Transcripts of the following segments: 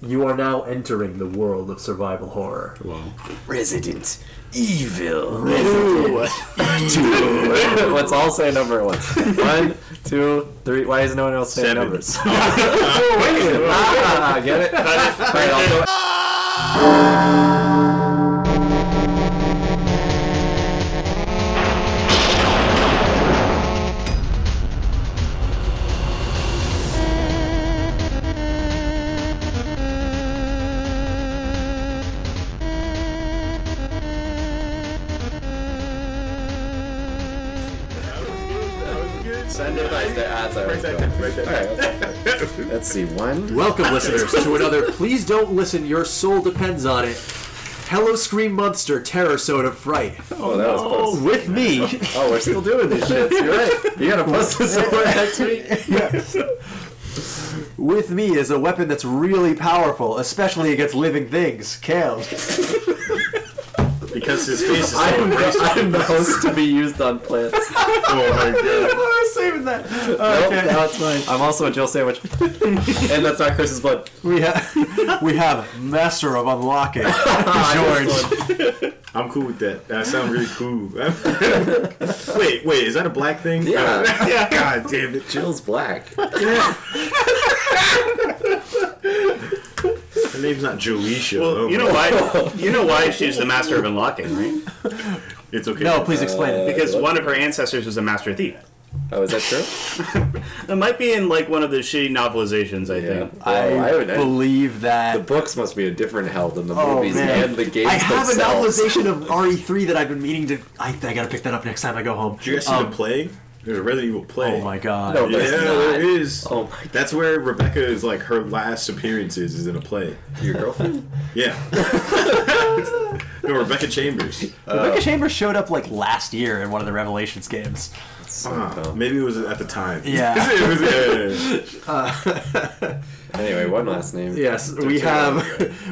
You are now entering the world of survival horror. Well, Resident Evil. Let's all say a number at once. One, two, three. Why is no one else saying Seven. numbers? ah, get it? All right, I'll go. See. One. Welcome, listeners, to another Please Don't Listen, Your Soul Depends on It. Hello, Scream Monster, Terror Soda Fright. Oh, that was oh, close. With me, Oh, we're still doing these shits. You're right. You gotta post this somewhere next week. Yes. With me is a weapon that's really powerful, especially against living things. Cam. because his face is so I'm. I'm the host to be used on plants. Oh my god. I was saving that. Nope, Okay. now it's mine. I'm also a Jill sandwich. and that's not Chris's blood. We have we have Master of Unlocking, George. I'm cool with that. That sounds really cool. wait, wait, is that a black thing? Yeah. Uh, yeah. God damn it. Jill's black. Her name's not Jolisha. Well, Oh you know God. why? You know why she's the master of unlocking, right? It's okay. No, please explain it. Because uh, one of her ancestors was a master thief. Oh, is that true? It might be in like one of the shitty novelizations. I think. I, Well, I would- believe that The books must be a different hell than the Oh movies man, and the games I have themselves. a novelization of RE3 that I've been meaning to. I, I gotta pick that up next time I go home. Did you guys see Um, the play? There's a Resident Evil play. Oh my god. No, Yeah, There's not. there is. Oh my That's where Rebecca is like her last appearances is in a play. Your girlfriend? Yeah. no, Rebecca Chambers. Rebecca Chambers showed up like last year in one of the Revelations games. So Ah, dumb. maybe it was at the time. Yeah. it was, yeah, yeah, yeah. Anyway, one last name. Yes, we have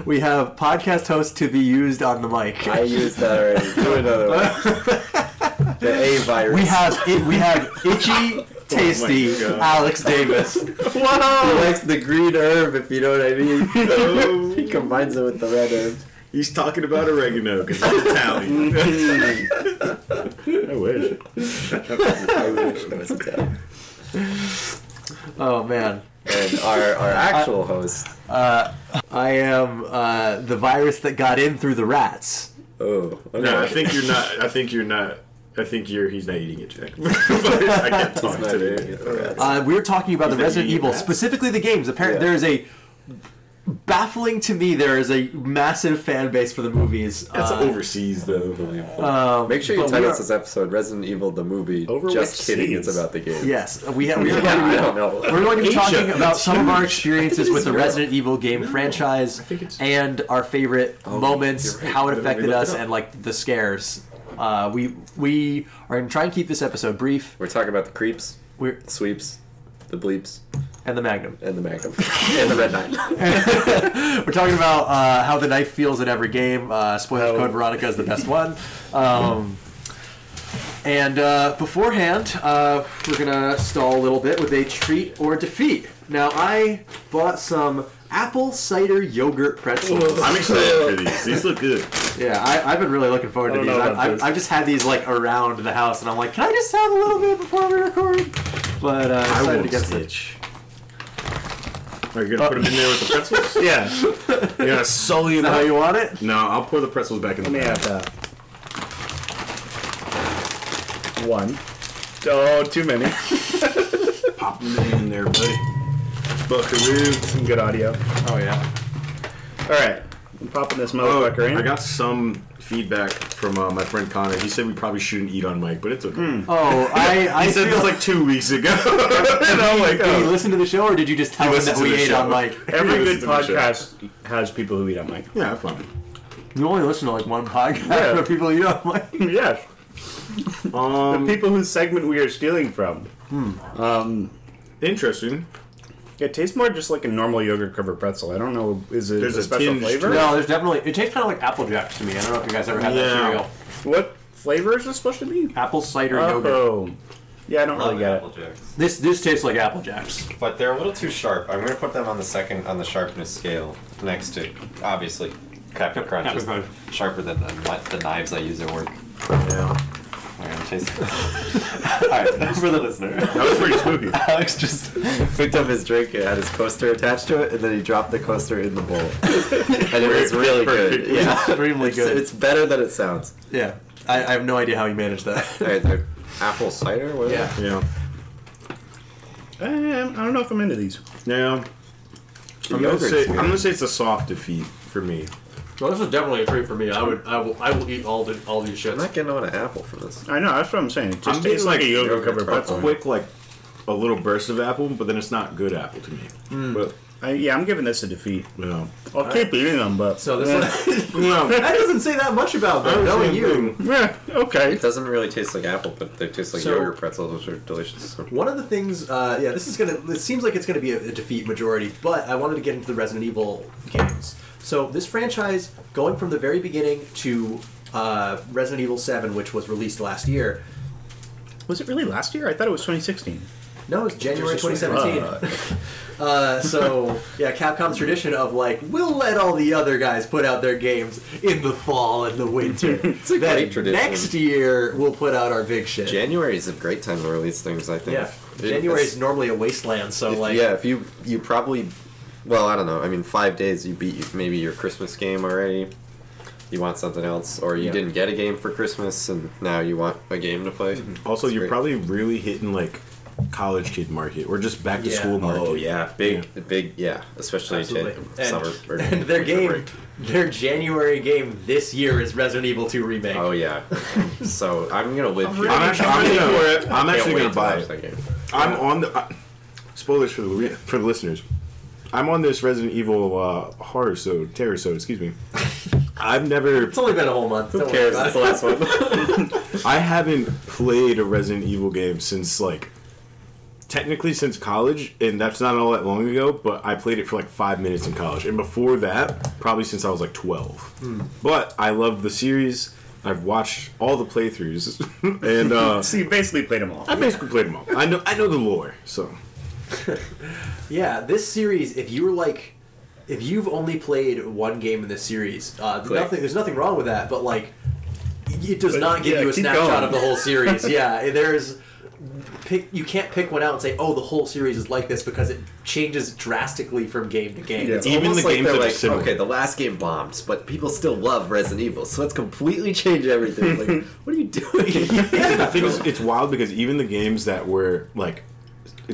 we have podcast host to be used on the mic. I used that already. Do another one. the A virus. We have it, we have itchy, tasty Oh Alex Davis. He likes the green herb, if you know what I mean. Oh. he combines it with the red herb. He's talking about oregano because he's Italian. I wish. I wish it was Italian. Oh man, And our, our actual host. I am uh, the virus that got in through the rats. Oh, okay. no, I think you're not. I think you're not. I think you're. He's not eating it, Jack. I can't talk today. eating it, the rats. Uh, we were talking about the Resident Evil, rats? specifically the games. Apparently, Yeah. there is a baffling to me. There is a massive fan base for the movies. That's uh, overseas though. um, Make sure you but title this episode Resident Evil the movie. Over Just kidding, seas? it's about the game. Yes, we have. We are Yeah, going to be, we're going to be Asia, talking about it's some of our experiences with the Zero. Resident Evil game franchise and our favorite Oh, moments, right. how it affected looked it us, and like the scares. Uh, we we are going to try and keep this episode brief. We're talking about the creeps, We're the sweeps, the bleeps, and the Magnum. and the magnum, and the red nine. We're talking about uh, how the knife feels in every game. Uh, spoiler How- code Veronica is the best one. Um, and uh, beforehand, uh, we're gonna stall a little bit with a treat or defeat. Now, I bought some apple cider yogurt pretzels. I'm excited for these. These look good. Yeah, I, I've been really looking forward to these. I, I, I've just had these like around the house, and I'm like, can I just have a little bit before we record? But uh, I I won't to get some. stitch. Are you gonna put them in there with the pretzels? Yeah. You're gonna sully Is them how you want it? No, I'll pour the pretzels back in the Let me bag. have that. One. Oh, too many. Pop them in there, buddy. Buckaroo. Some good audio. Oh yeah. All right. I'm popping this Oh, motherfucker in. I got some feedback from uh, my friend Connor. He said we probably shouldn't eat on mic, but it's okay. Oh, I I He said feel this like two weeks ago. and I'm like, Did you oh. listen to the show, or did you just tell He him that we ate show. on mic? Every good Listen to the show. podcast has people who eat on mic. Yeah, fine. You only listen to like one podcast Yeah. where people eat on mic. yes. Um, The people whose segment we are stealing from. Um, interesting. It tastes more just like a normal yogurt covered pretzel. I don't know. Is it There's a a special tinge flavor? No, there's definitely. It tastes kind of like Apple Jacks to me. I don't know if you guys ever had that cereal. What flavor is this supposed to be? Apple cider oh. yogurt. Oh, Yeah, I don't really get Apple it. Jacks. This this tastes like Apple Jacks. But they're a little too sharp. I'm gonna put them on the second on the sharpness scale next to obviously Captain Crunch Captain Crunch. sharper than the, the knives I use at work. Yeah. I'm gonna taste it. Alright, for the listener. That was pretty spooky. Alex just picked up his drink and had his coaster attached to it, and then he dropped the coaster in the bowl. and it was really good. Yeah, Extremely it's, good. It's better than it sounds. Yeah, I, I have no idea how he managed that. All right, the apple cider. What is Yeah. it? Yeah. Um, I don't know if I'm into these. Yeah. I'm gonna say. I'm gonna say it's a soft defeat for me. Well, this is definitely a treat for me. I would, I will, I will eat all the all these shit. I'm shits. not getting on an apple for this. I know, that's what I'm saying. It just I'm tastes getting like a yogurt yogurt covered pretzel. A quick like a little burst of apple, but then it's not good apple to me. But I, yeah, I'm giving this a defeat. you know. I'll keep eating them, but So this one, No. that doesn't say that much about them. Knowing you, yeah, okay. It doesn't really taste like apple, but they taste like So- yogurt pretzels, which are delicious. So. One of the things, uh, yeah, this is gonna. It seems like it's gonna be a, a defeat majority, but I wanted to get into the Resident Evil games. So this franchise, going from the very beginning to uh, Resident Evil Seven, which was released last year. Was it really last year? I thought it was 2016. No, it's January 2017. Fuck. Uh, so yeah, Capcom's tradition of like we'll let all the other guys put out their games in the fall and the winter. it's a great tradition. Next year we'll put out our big shit. January is a great time to release things. I think. yeah, It- January is normally a wasteland. So If- like yeah, if you you probably, well, I don't know. I mean, five days you beat maybe your Christmas game already. You want something else, or you Yeah. didn't get a game for Christmas, and now you want a game to play. Also, It's you're great. probably really hitting like college kid market or just back to Yeah. school market. Oh yeah, big, big, yeah. Especially Absolutely. Jan- And, summer or and their game, break. their January game this year is Resident Evil 2 remake. Oh yeah. so I'm gonna live here. I'm actually, I'm Can't gonna, I'm actually gonna buy it. I'm on the uh, spoilers for the for the listeners. I'm on this Resident Evil uh, horror so terror so excuse me. I've never It's only been a whole month. Who Don't cares? That's the last one. I haven't played a Resident Evil game since like technically since college, and that's not all that long ago. But I played it for like five minutes in college, and before that, probably since I was like twelve. But I love the series. I've watched all the playthroughs, and uh, So you basically played them all. I basically played them all. I know I know the lore, so Yeah, this series, if you're like, if you've only played one game in this series, uh, Click. nothing, there's nothing wrong with that, but like, it does But, not give yeah, you a snapshot going. of the whole series. yeah, there's, pick, you can't pick one out and say, oh, the whole series is like this because it changes drastically from game to game. Yeah. It's Even the like games they're that are like, similar. okay, the last game bombed, but people still love Resident Evil, so let's completely change everything. Like, what are you doing? the thing is, it's wild because even the games that were like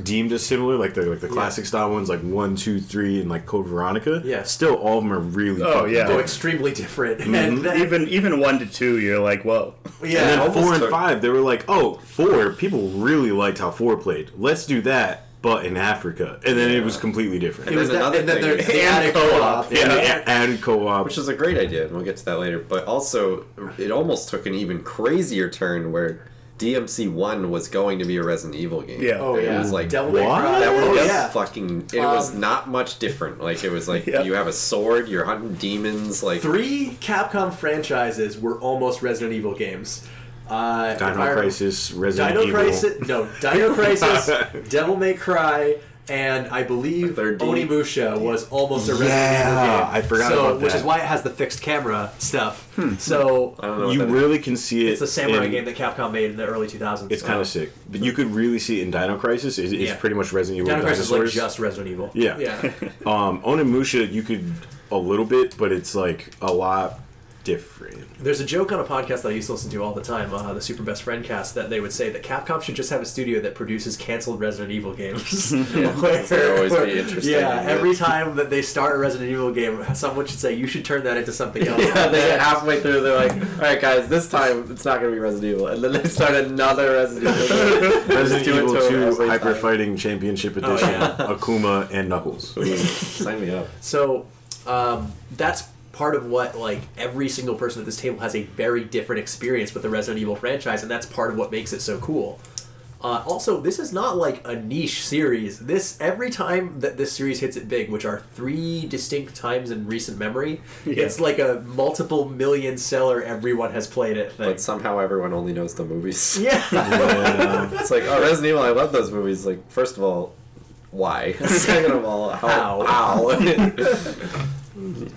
deemed as similar, like the like the classic style ones, like one, two, three, and like Code Veronica, Yeah. still all of them are really. Oh, yeah. so different. extremely different. Mm-hmm. And then, Even even one to two, you're like, whoa. yeah, And then four and five, they were like, oh, four, people really liked how four played. Let's do that, but in Africa. And then it was completely different. It was And that, another and thing there's is- the And added co-op. co-op. and Yeah. added co-op. Which is a great idea, and we'll get to that later. But also, it almost took an even crazier turn where DMC One was going to be a Resident Evil game. Yeah. Oh And yeah, it was like Devil May what? Cry. That oh, yeah. fucking. It was Um, not much different. Like it was like Yeah. you have a sword, you're hunting demons. Like Three Capcom franchises were almost Resident Evil games. Uh, if Dino Crisis, Resident Dino Evil. Crisis, no, Dino Crisis, Devil May Cry, and I believe The third Onimusha was almost a Resident Yeah, Evil game. I forgot so, about that. Which is why it has the fixed camera stuff. So I don't know. What You that is. really can see it. it's a samurai in- game that Capcom made in the early 2000s. It's kind of sick. But you could really see it in Dino Crisis. It's, it's Yeah. pretty much Resident Evil Dino Crisis is like dinosaurs. just Resident Evil. Yeah. yeah. Um, Onimusha, you could a little bit, but it's like a lot different. There's a joke on a podcast that I used to listen to all the time, uh, the Super Best Friend Cast, that they would say that Capcom should just have a studio that produces canceled Resident Evil games. Yeah, that'd always be interesting, Yeah, isn't every time that they start a Resident Evil game, someone should say you should turn that into something else. Yeah, they get halfway through, they're like, alright guys, this time it's not gonna be Resident Evil. And then they start another Resident Evil game. Resident Evil to 2 Hyper time. Fighting Championship Edition, Oh, yeah. Akuma, and Knuckles. Sign me up. So um, that's part of what like every single person at this table has a very different experience with the Resident Evil franchise, and that's part of what makes it so cool. Uh, also, this is not like a niche series. This every time that this series hits it big, which are three distinct times in recent memory, it's like a multiple million seller. Everyone has played it. Thing. But somehow everyone only knows the movies. yeah. Yeah. It's like, oh, Resident Evil, I love those movies. Like, first of all, why? Second of all, how? How?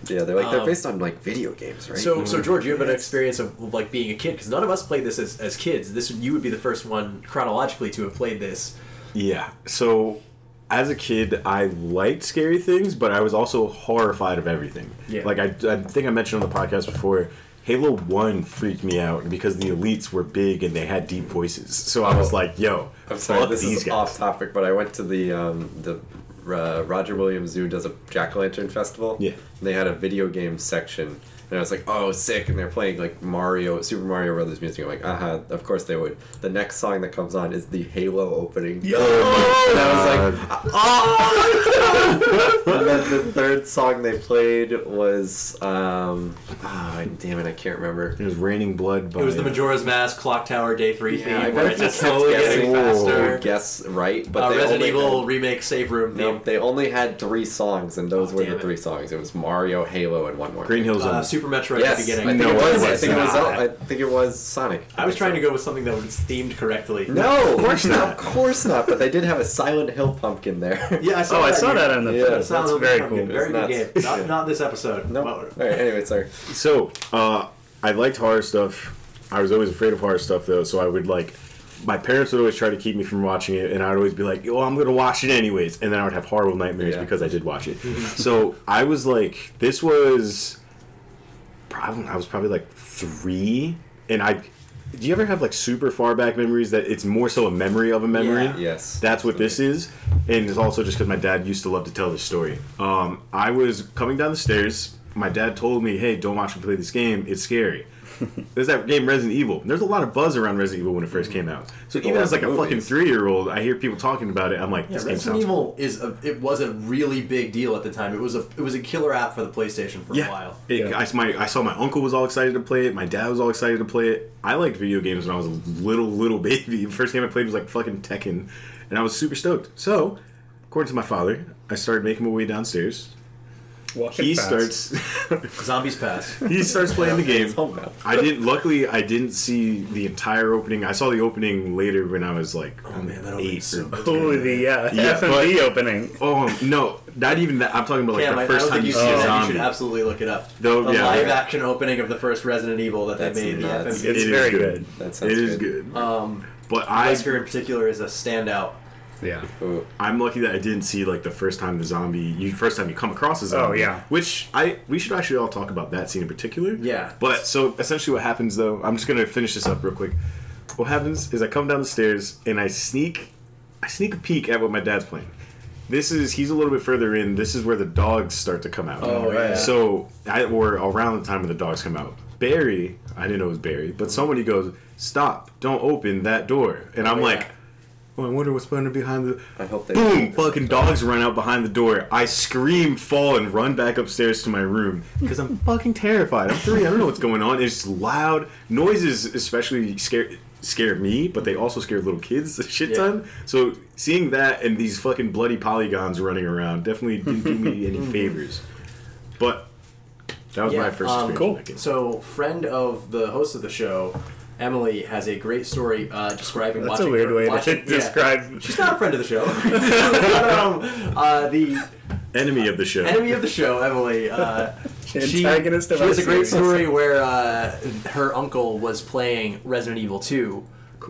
yeah, they're like they're Um, based on like video games, right? So, so George, you have an experience of, of, like being a kid because none of us played this as, as kids. This you would be the first one chronologically to have played this. Yeah. So, as a kid, I liked scary things, but I was also horrified of everything. Yeah. Like I, I think I mentioned on the podcast before, Halo One freaked me out because the elites were big and they had deep voices. So I was like, "Yo, I'm sorry, this these is guys." off topic, but I went to the um, the uh, Roger Williams Zoo does a jack o' lantern festival. Yeah. And they had a video game section, and I was like, oh, sick! And they're playing like Mario, Super Mario Brothers music. I'm like, uh huh. Of course they would. The next song that comes on is the Halo opening. Oh And I was like, oh! and then the third song they played was, um, ah, damn it, I can't remember. It was raining blood. By It was the Majora's Mask Clock Tower Day Three Yeah, I theme, where bet it's I just kept slowly getting guessing- faster. Guess right, but uh, they Resident only Evil had- remake save room No, theme. they only had three songs, and those Oh, were damn the it. three songs. It was Mario, Halo, and one more. Green Hill Zone. Uh, Super Metroid Yes, at the beginning. I beginning. think No, it was. it I think it was. I think it was Sonic. I was trying to go with something that was themed correctly. No, Of course not. Of course not. But they did have a Silent Hill pumpkin there. Yeah, I saw Oh, I that. saw You- that on the Yeah, yeah, that's That's very Hill cool. Very good game. Not, not this episode. No. But- All right. Anyway, sorry. So, uh, I liked horror stuff. I was always afraid of horror stuff, though, so I would like. My parents would always try to keep me from watching it, and I'd always be like, "Oh, I'm gonna watch it anyways," and then I would have horrible nightmares Yeah. because I did watch it. so I was like, "This was." Probably, I was probably like three, and I. Do you ever have like super far back memories that it's more so a memory of a memory? Yeah. Yes. That's what this is, and it's also just because my dad used to love to tell this story. Um, I was coming down the stairs. My dad told me, "Hey, don't watch me play this game. It's scary." There's that game Resident Evil. There's a lot of buzz around Resident Evil when it first came out. So even as like a fucking three year old, I hear people talking about it. I'm like, Yeah, this game Resident sounds Evil is a. It was a really big deal at the time. It was a. It was a killer app for the PlayStation for a Yeah, while. It, Yeah. I, my, I saw my uncle was all excited to play it. My dad was all excited to play it. I liked video games when I was a little little baby. The first game I played was like fucking Tekken, and I was super stoked. So, according to my father, I started making my way downstairs. Walking He fast. starts Zombies Pass. he starts playing the game. I didn't. Luckily, I didn't see the entire opening. I saw the opening later when I was like Oh, man, that opening eight is so or. Oh, the uh, Yeah, F and B but- opening. Oh no, not even that. I'm talking about like Cam, the I, I first time you see seen a that. You zombie. should absolutely look it up. Though, the yeah. live action opening of the first Resident Evil that That's they made. nuts. The FMV. It's It is very good. good. That sounds It is good. good. Um, But I, Wesker in particular is a standout. Yeah. Ooh. I'm lucky that I didn't see like the first time the zombie. You first time you come across a oh, zombie. Oh, yeah. Which I we should actually all talk about that scene in particular. Yeah. But so essentially, what happens though? I'm just gonna finish this up real quick. What happens is I come down the stairs and I sneak, I sneak a peek at what my dad's playing. This is he's a little bit further in. This is where the dogs start to come out. Oh, yeah. So I or around the time when the dogs come out. Barry, I didn't know it was Barry, but somebody goes, "Stop! Don't open that door." And I'm Oh, like, yeah. "Oh, I wonder what's behind behind the." I hope they. Boom! Fucking dogs run out behind the door. I scream, fall, and run back upstairs to my room because I'm fucking terrified. I'm three. I don't know what's going on. It's loud noises, especially scare scare me, but they also scare little kids a shit Yeah. ton. So seeing that and these fucking bloody polygons running around definitely didn't do me any favors. But that was my first um, experience. cool. with that game. So, friend of the host of the show, Emily, has a great story uh, describing That's watching a weird her- way watching, to yeah. describe. She's not a friend of the show. um, uh, the Enemy of the show. enemy of the show, Emily. Uh, she, Antagonist of she our has a great series. story where uh, her uncle was playing Resident Evil 2,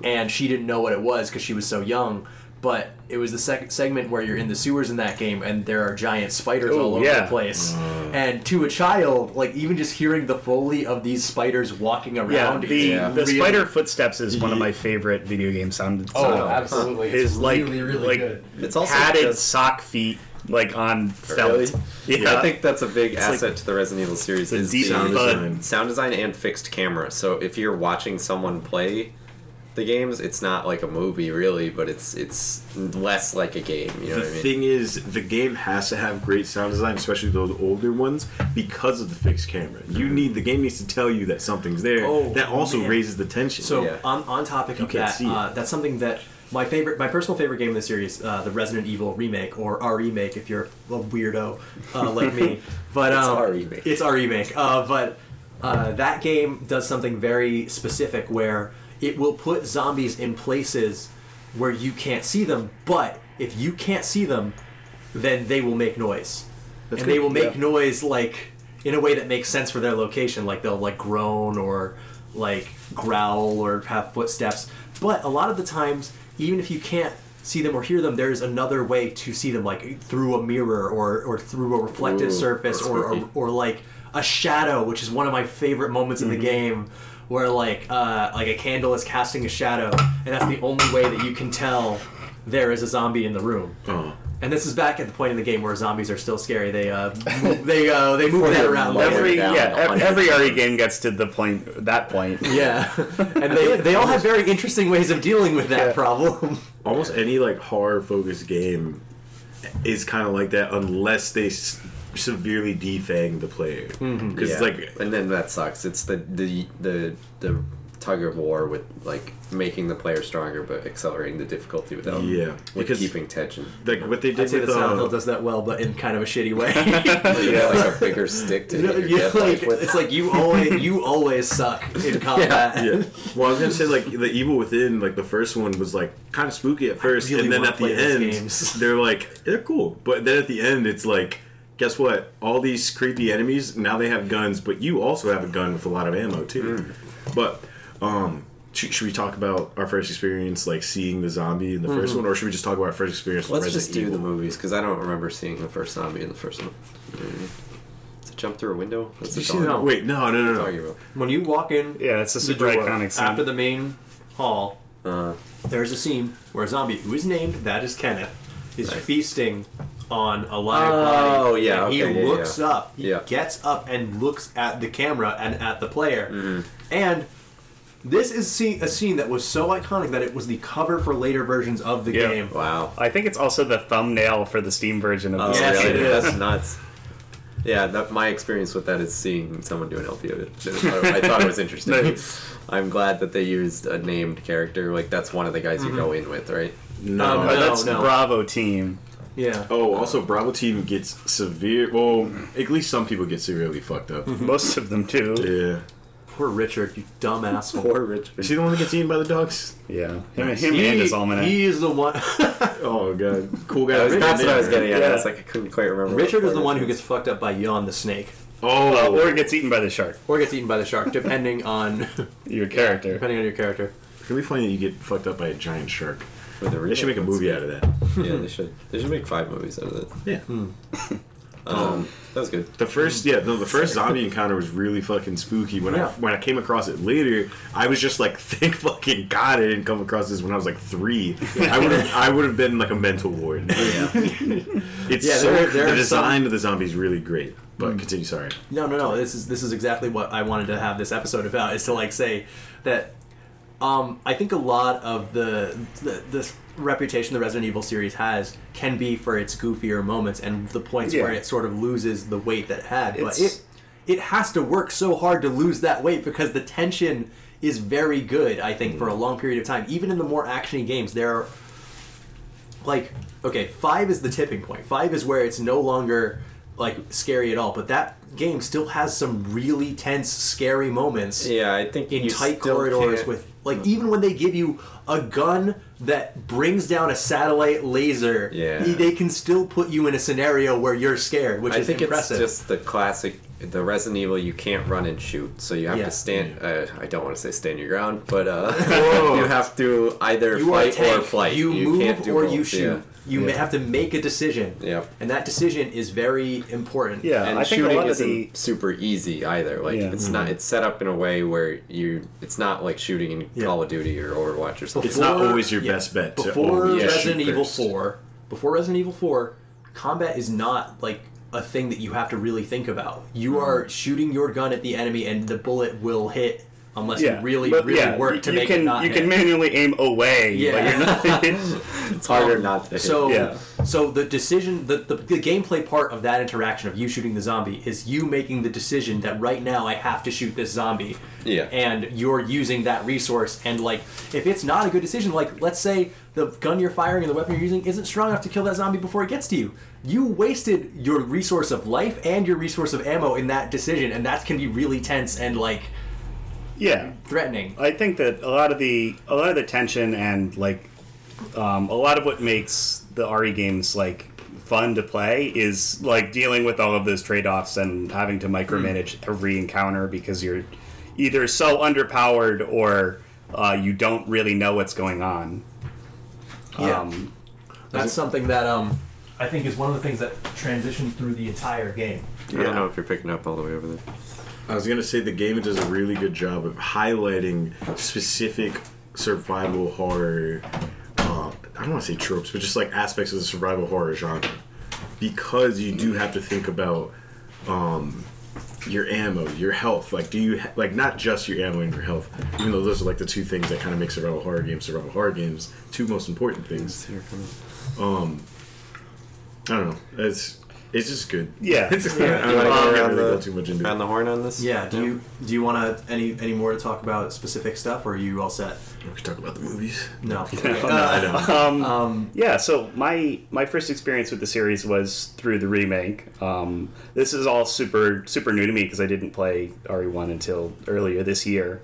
and she didn't know what it was because she was so young. But it was the second segment where you're in the sewers in that game, and there are giant spiders Ooh, all over yeah. the place. Mm. And to a child, like even just hearing the foley of these spiders walking around, Yeah, the, is the really- spider footsteps is one of my favorite video game sound. Oh, sound absolutely! It's Is like really, really like good. It's also padded just- sock feet like on felt. Really? Yeah, I think that's a big like asset to the Resident Evil series. Is sound design. sound design and fixed camera. So if you're watching someone play the games, it's not like a movie really, but it's it's less like a game. You know The what I mean? thing is, the game has to have great sound design, especially those older ones, because of the fixed camera. You need the game needs to tell you that something's there. Oh, that also man. raises the tension. So Yeah. on, on topic of can't that, see uh, that's something that my favorite, my personal favorite game in the series, uh, the Resident Evil remake or REmake, if you're a weirdo uh, like me. But It's um, REmake. It's REmake. Uh, but uh, that game does something very specific where it will put zombies in places where you can't see them. But if you can't see them, then they will make noise, and they will make yeah. noise like in a way that makes sense for their location. Like they'll like groan or like growl or have footsteps. But a lot of the times, even if you can't see them or hear them, there's another way to see them, like through a mirror or or through a reflective Ooh, surface or, or or like a shadow, which is one of my favorite moments in the game. Where like uh, like a candle is casting a shadow, and that's the only way that you can tell there is a zombie in the room. Oh. And this is back at the point in the game where zombies are still scary. They uh, move, they uh, they move that around. Every down yeah, on every RE game gets to the point that point. Yeah, and they they all have very interesting ways of dealing with that Yeah. problem. Almost any like horror focused game is kind of like that unless they s- severely defang the player. Because Yeah. like and then that sucks. It's the the the the tug of war with like making the player stronger, but accelerating the difficulty without Yeah, with because- keeping tension. like what they I'd did say with that Silent Hill uh, does that well, but in kind of a shitty way. You get like a bigger stick to hit your Yeah, like, with. it's like you always you always suck in combat. yeah. Well, I was gonna say like the Evil Within, like the first one was like kind of spooky at first, really and then at the end, games. they're like they're cool, but then at the end, it's like. Guess what? All these creepy enemies now they have guns, but you also have a gun with a lot of ammo too. Hmm. But um, should, should we talk about our first experience, like seeing the zombie in the first Mm-hmm. one, or should we just talk about our first experience? Let's just do Resident the movies because I don't remember seeing the first zombie in the first one. Mm. It's a jump through a window. That's Did you a see? No. Wait, no, no, no, Talking no. about. When you walk in Yeah, it's a the super iconic scene. after the main hall, Uh, there's a scene where a zombie who is named that is Kenneth is Nice. feasting on a live Oh, body. yeah, and he yeah, looks yeah. up. He Yeah. gets up and looks at the camera and at the player. Mm-hmm. And this is scene, a scene that was so iconic that it was the cover for later versions of the Yeah. game. wow. I think it's also the thumbnail for the Steam version of Oh, this. Yes, really? it is. That's nuts. Yeah, that, my experience with that is seeing someone do an LP of it. I thought it was interesting. Nice. I'm glad that they used a named character. Like that's one of the guys you go in with, right? No. Um, No, that's no. Bravo Team. Yeah. Oh, also Bravo team gets severe. Well, at least some people get severely fucked up. Most of them too. Yeah. Poor Richard, you dumb asshole. Poor Richard. Is he the one that gets eaten by the dogs? Yeah, him, Nice. him He, and his almanac. he is the one. Oh god, cool guy. That was- that's what I was getting at. Yeah. It's like I couldn't quite remember. Richard is the one who gets fucked up by Yawn the snake, Uh, Oh, or gets eaten by the shark. or gets eaten by the shark, depending on Your character. depending on your character. It's really funny that you get fucked up by a giant shark. With the They should make a movie out of that. Yeah, they should. They should make five movies out of that. Yeah. Um, that was good. The first, yeah, no, the first zombie encounter was really fucking spooky. When Yeah. I when I came across it later, I was just like, thank fucking god I didn't come across this when I was like three. I would have I would have been like a mental ward. It's Yeah, so there- there the are design of the zombie is really great. But continue, sorry. No, no, no. This is this is exactly what I wanted to have this episode about. Is to like say that um, I think a lot of the, the the reputation the Resident Evil series has can be for its goofier moments and the points Yeah. where it sort of loses the weight that it had. But It's- it it has to work so hard to lose that weight because the tension is very good. I think for a long period of time, even in the more actiony games, there are like okay five is the tipping point. point five is where it's no longer like scary at all but that game still has some really tense scary moments Yeah, I think in you tight corridors can't- with like even when they give you a gun that brings down a satellite laser Yeah. they- can still put you in a scenario where you're scared which I is think impressive it's just the classic, the Resident Evil. You can't run and shoot, so you have Yeah. to stand. Uh, I don't want to say stand your ground, but uh, you have to either you fight or flight. you, can't move do or both, you shoot yeah. You Yeah. may have to make a decision Yeah. and that decision is very important Yeah, and I think a shooting lot isn't the super easy either. Like Yeah. it's not. It's set up in a way where you. It's not like shooting in Yeah. Call of Duty or Overwatch or something. It's not always your yeah, best bet to Before always Resident shoot Evil first. 4, before Resident Evil 4, combat is not like a thing that you have to really think about. You Mm-hmm. are shooting your gun at the enemy and the bullet will hit unless yeah, you really but really yeah, work you, to you make can it not you hit. can manually aim away. Yeah. but you're not. It's harder not to. Hit. So Yeah. So the decision, the, the the gameplay part of that interaction of you shooting the zombie is you making the decision that right now I have to shoot this zombie. Yeah. And you're using that resource, and like if it's not a good decision, like let's say the gun you're firing and the weapon you're using isn't strong enough to kill that zombie before it gets to you. You wasted your resource of life and your resource of ammo in that decision, and that can be really tense and like Yeah. threatening. I think that a lot of the a lot of the tension and like um, a lot of what makes the RE games like fun to play is like dealing with all of those trade-offs and having to micromanage every encounter because you're either so underpowered or uh, you don't really know what's going on. Yeah. Um, That's something that um I think is one of the things that transitions through the entire game. I don't know if you're picking up all the way over there. I was gonna say the game does a really good job of highlighting specific survival horror. Uh, I don't want to say tropes, but just like aspects of the survival horror genre, because you do have to think about um, your ammo, your health. Like, do you ha- like not just your ammo and your health? Even though those are like the two things that kind of make survival horror games survival horror games. Two most important things. Um, I don't know. It's it's just good. Yeah. It's, I You don't, wanna I go don't around really the- go too much into it. On the horn on this? Yeah. Do you do you want to any any more to talk about specific stuff, or are you all set? We can talk about the movies. No. I know. um, Um, Yeah, so my my first experience with the series was through the remake. Um, this is all super super new to me because I didn't play RE1 until earlier this year.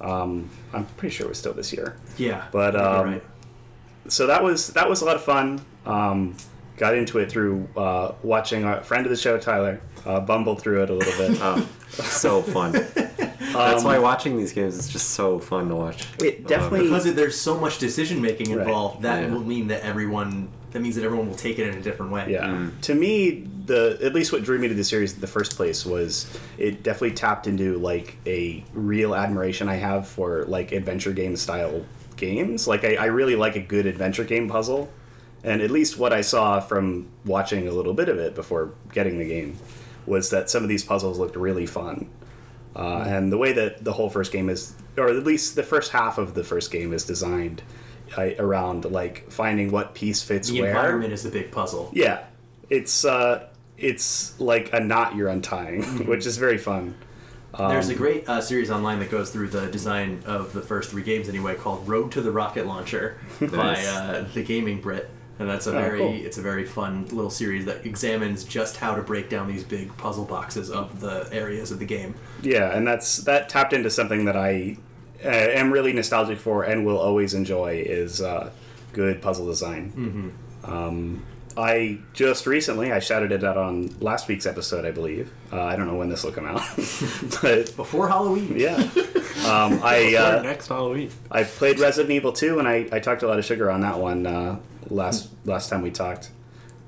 Um, I'm pretty sure it was still this year. yeah. But, um, right. So that was that was a lot of fun. Um, got into it through uh, watching a friend of the show, Tyler, uh, bumble through it a little bit. Oh, so fun. That's why watching these games is just so fun to watch. it definitely because it, there's so much decision making Right. involved, that Yeah. will mean that everyone that means that everyone will take it in a different way. Yeah. To me, the at least what drew me to the series in the first place was it definitely tapped into like a real admiration I have for like adventure game style games. Like I, I really like a good adventure game puzzle. And at least what I saw from watching a little bit of it before getting the game was that some of these puzzles looked really fun. Uh, and the way that the whole first game is, or at least the first half of the first game is designed uh, around like finding what piece fits The where. The environment is the big puzzle. Yeah, it's uh, it's like a knot you're untying, which is very fun. There's Um, a great uh, series online that goes through the design of the first three games anyway, called Road to the Rocket Launcher by uh, the Gaming Brit, and that's a Oh, very cool. it's a very fun little series that examines just how to break down these big puzzle boxes of the areas of the game. Yeah, and that's that tapped into something that I uh, am really nostalgic for and will always enjoy is uh, good puzzle design. Mm-hmm. Um, I just recently I shouted it out on last week's episode, I believe. Uh, I don't know when this will come out, but Before Halloween, yeah, um, I uh, next Halloween. I played Resident Evil 2 and I, I talked a lot of sugar on that one uh, last last time we talked.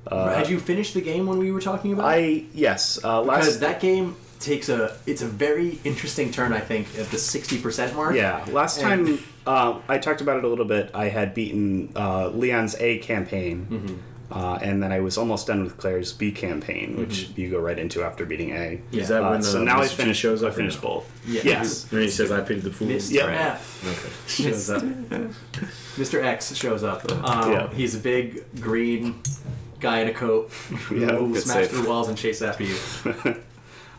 Uh, had you finished the game when we were talking about? it? I yes, uh, because last that game takes a it's a very interesting turn. I think at the sixty percent mark. yeah last And- time uh, I talked about it a little bit. I had beaten uh, Leon's A campaign, Mm-hmm. Uh, and then I was almost done with Claire's B campaign, which you go right into after beating A. Yeah. Is that Uh, when so now I Mr. Finished. shows I up? or finished no? both. Yeah. Yes. And he says, "I paid the fool." Mr. Yep. F. Okay. shows up. Mr. X shows up. Um, Yeah. He's a big green guy in a coat who Yeah, will smash save. through walls and chase after you.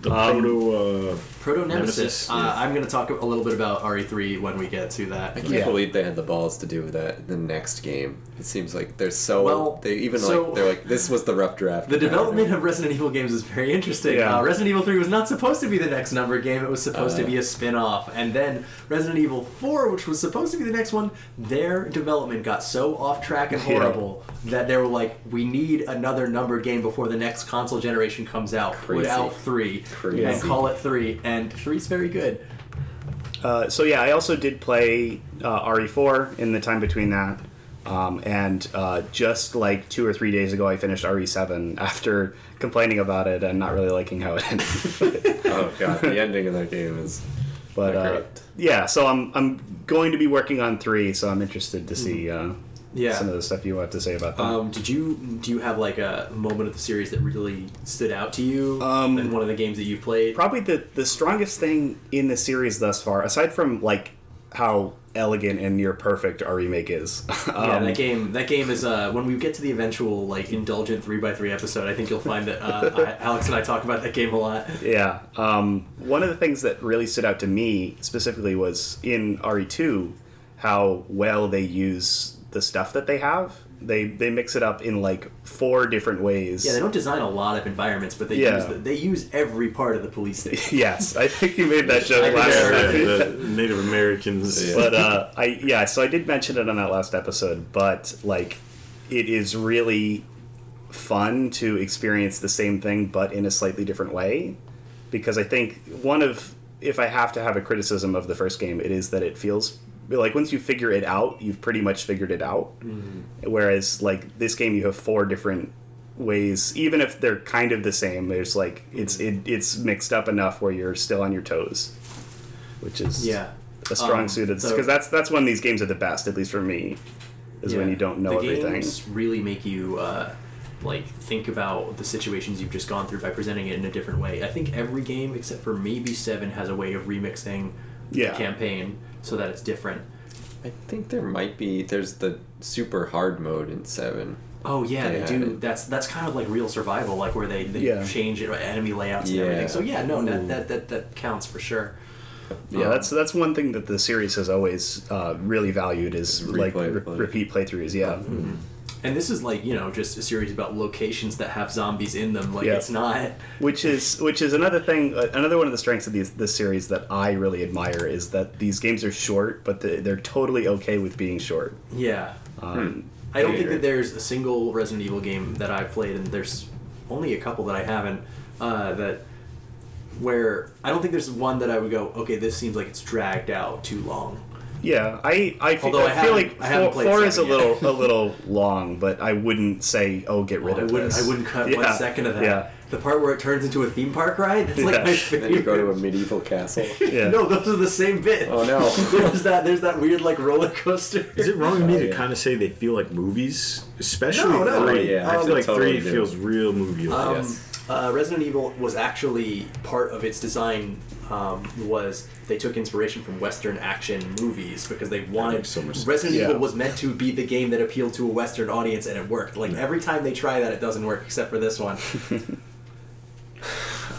The Um, proto. Uh, Proto Nemesis. Nemesis, Uh, yeah. I'm going to talk a little bit about RE3 when we get to that. I can't Yeah. believe they had the balls to do that in the next game. It seems like they're so Well, they even so- like they're like this was the rough draft. The development of Resident Evil games is very interesting. Yeah. Uh, Resident Evil 3 was not supposed to be the next number game, it was supposed to Uh. be a spin off. And then Resident Evil 4, which was supposed to be the next one, their development got so off track and horrible that they were like, we need another numbered game before the next console generation comes out. Put Crazy. out 3 Crazy. and call it 3. And 3's very good. Uh, so yeah, I also did play uh, RE4 in the time between that, um, and uh, just like two or three days ago, I finished RE7 after complaining about it and not really liking how it ended. oh god, the ending of that game is but uh, yeah, so I'm I'm going to be working on three, so I'm interested to see uh, Yeah. some of the stuff you have to say about that. Um, did you do you have like a moment of the series that really stood out to you Um, in one of the games that you've played? Probably the the strongest thing in the series thus far, aside from like how elegant and near perfect REmake is. Yeah, Um, that game. That game is uh, when we get to the eventual like indulgent three x three episode. I think you'll find that uh, I, Alex and I talk about that game a lot. Yeah. Um, one of the things that really stood out to me specifically was in RE2 how well they use the stuff that they have. They they mix it up in like four different ways. Yeah, they don't design a lot of environments, but they Yeah. use the, they use every part of the police station. yes, I think you made that joke last that time. earlier. the Native Americans. but uh, I yeah, so I did mention it on that last episode, but like, it is really fun to experience the same thing but in a slightly different way, because I think one of if I have to have a criticism of the first game, it is that it feels like once you figure it out, you've pretty much figured it out. Whereas like this game, you have four different ways even if they're kind of the same there's like it's it, it's mixed up enough where you're still on your toes which is Yeah. a strong Um, suit because so- that's that's when these games are the best, at least for me, is when you don't know the everything. Games really make you uh, like think about the situations you've just gone through by presenting it in a different way. I think every game except for maybe seven has a way of remixing Yeah. the campaign so that it's different. I think there might be. There's the super hard mode in seven. Oh yeah, They they do. it. That's that's kind of like real survival, like where they, they Yeah. change it, enemy layouts and Yeah. everything. So yeah, no, that, that that that counts for sure. yeah, Um, that's that's one thing that the series has always uh, really valued is like Replay, re- repeat playthroughs. Yeah, And this is like you know just a series about locations that have zombies in them. Like Yeah. it's not. which is which is another thing. Uh, another one of the strengths of these this series that I really admire is that these games are short, but the, they're totally okay with being short. Yeah. Um, I don't think that there's a single Resident Evil game that I've played, and there's only a couple that I haven't. Uh, that where I don't think there's one that I would go, okay, this seems like it's dragged out too long. Yeah, I I, Although I I feel like I four, four is a yet. little a little long, but I wouldn't say oh get rid I of wouldn't. this. I wouldn't cut Yeah, one second of that. Yeah, The part where it turns into a theme park ride. That's like Yeah. my favorite. Then you go to a medieval castle. yeah. no, those are the same bit. Oh, no. there's that. There's that weird like roller coaster. Is it wrong of me Oh, to yeah. kind of say they feel like movies? Especially No, no. three. Oh, yeah, I I feel like totally three do. feels real movie like. Um, Yes. Uh, Resident Evil was actually part of its design um, was they took inspiration from Western action movies because they wanted so much. Resident Yeah. Evil was meant to be the game that appealed to a Western audience and it worked. Like every time they try that, it doesn't work except for this one.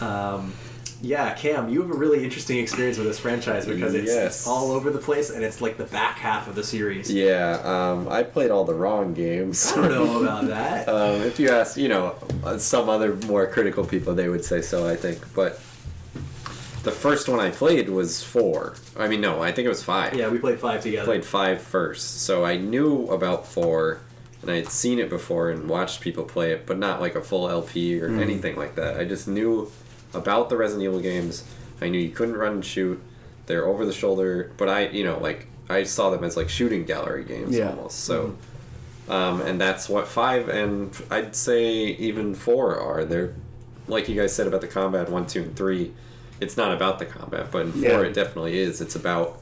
um, yeah, Cam, you have a really interesting experience with this franchise because it's, Yes. it's all over the place and it's like the back half of the series. Yeah, um, I played all the wrong games. I don't know about that. um, if you ask, you know, uh, some other more critical people, they would say so. I think, but the first one I played was four. I mean, no, I think it was five. yeah, we played five I together. played five first, so I knew about four, and I had seen it before and watched people play it, but not like a full LP or anything like that. I just knew about the Resident Evil games. I knew you couldn't run and shoot. They're over the shoulder, but I, you know, like I saw them as like shooting gallery games Yeah. almost. So, mm-hmm. um, and that's what five and I'd say even four are. They're like you guys said about the combat one, two, and three. It's not about the combat, but in four Yeah. it definitely is. It's about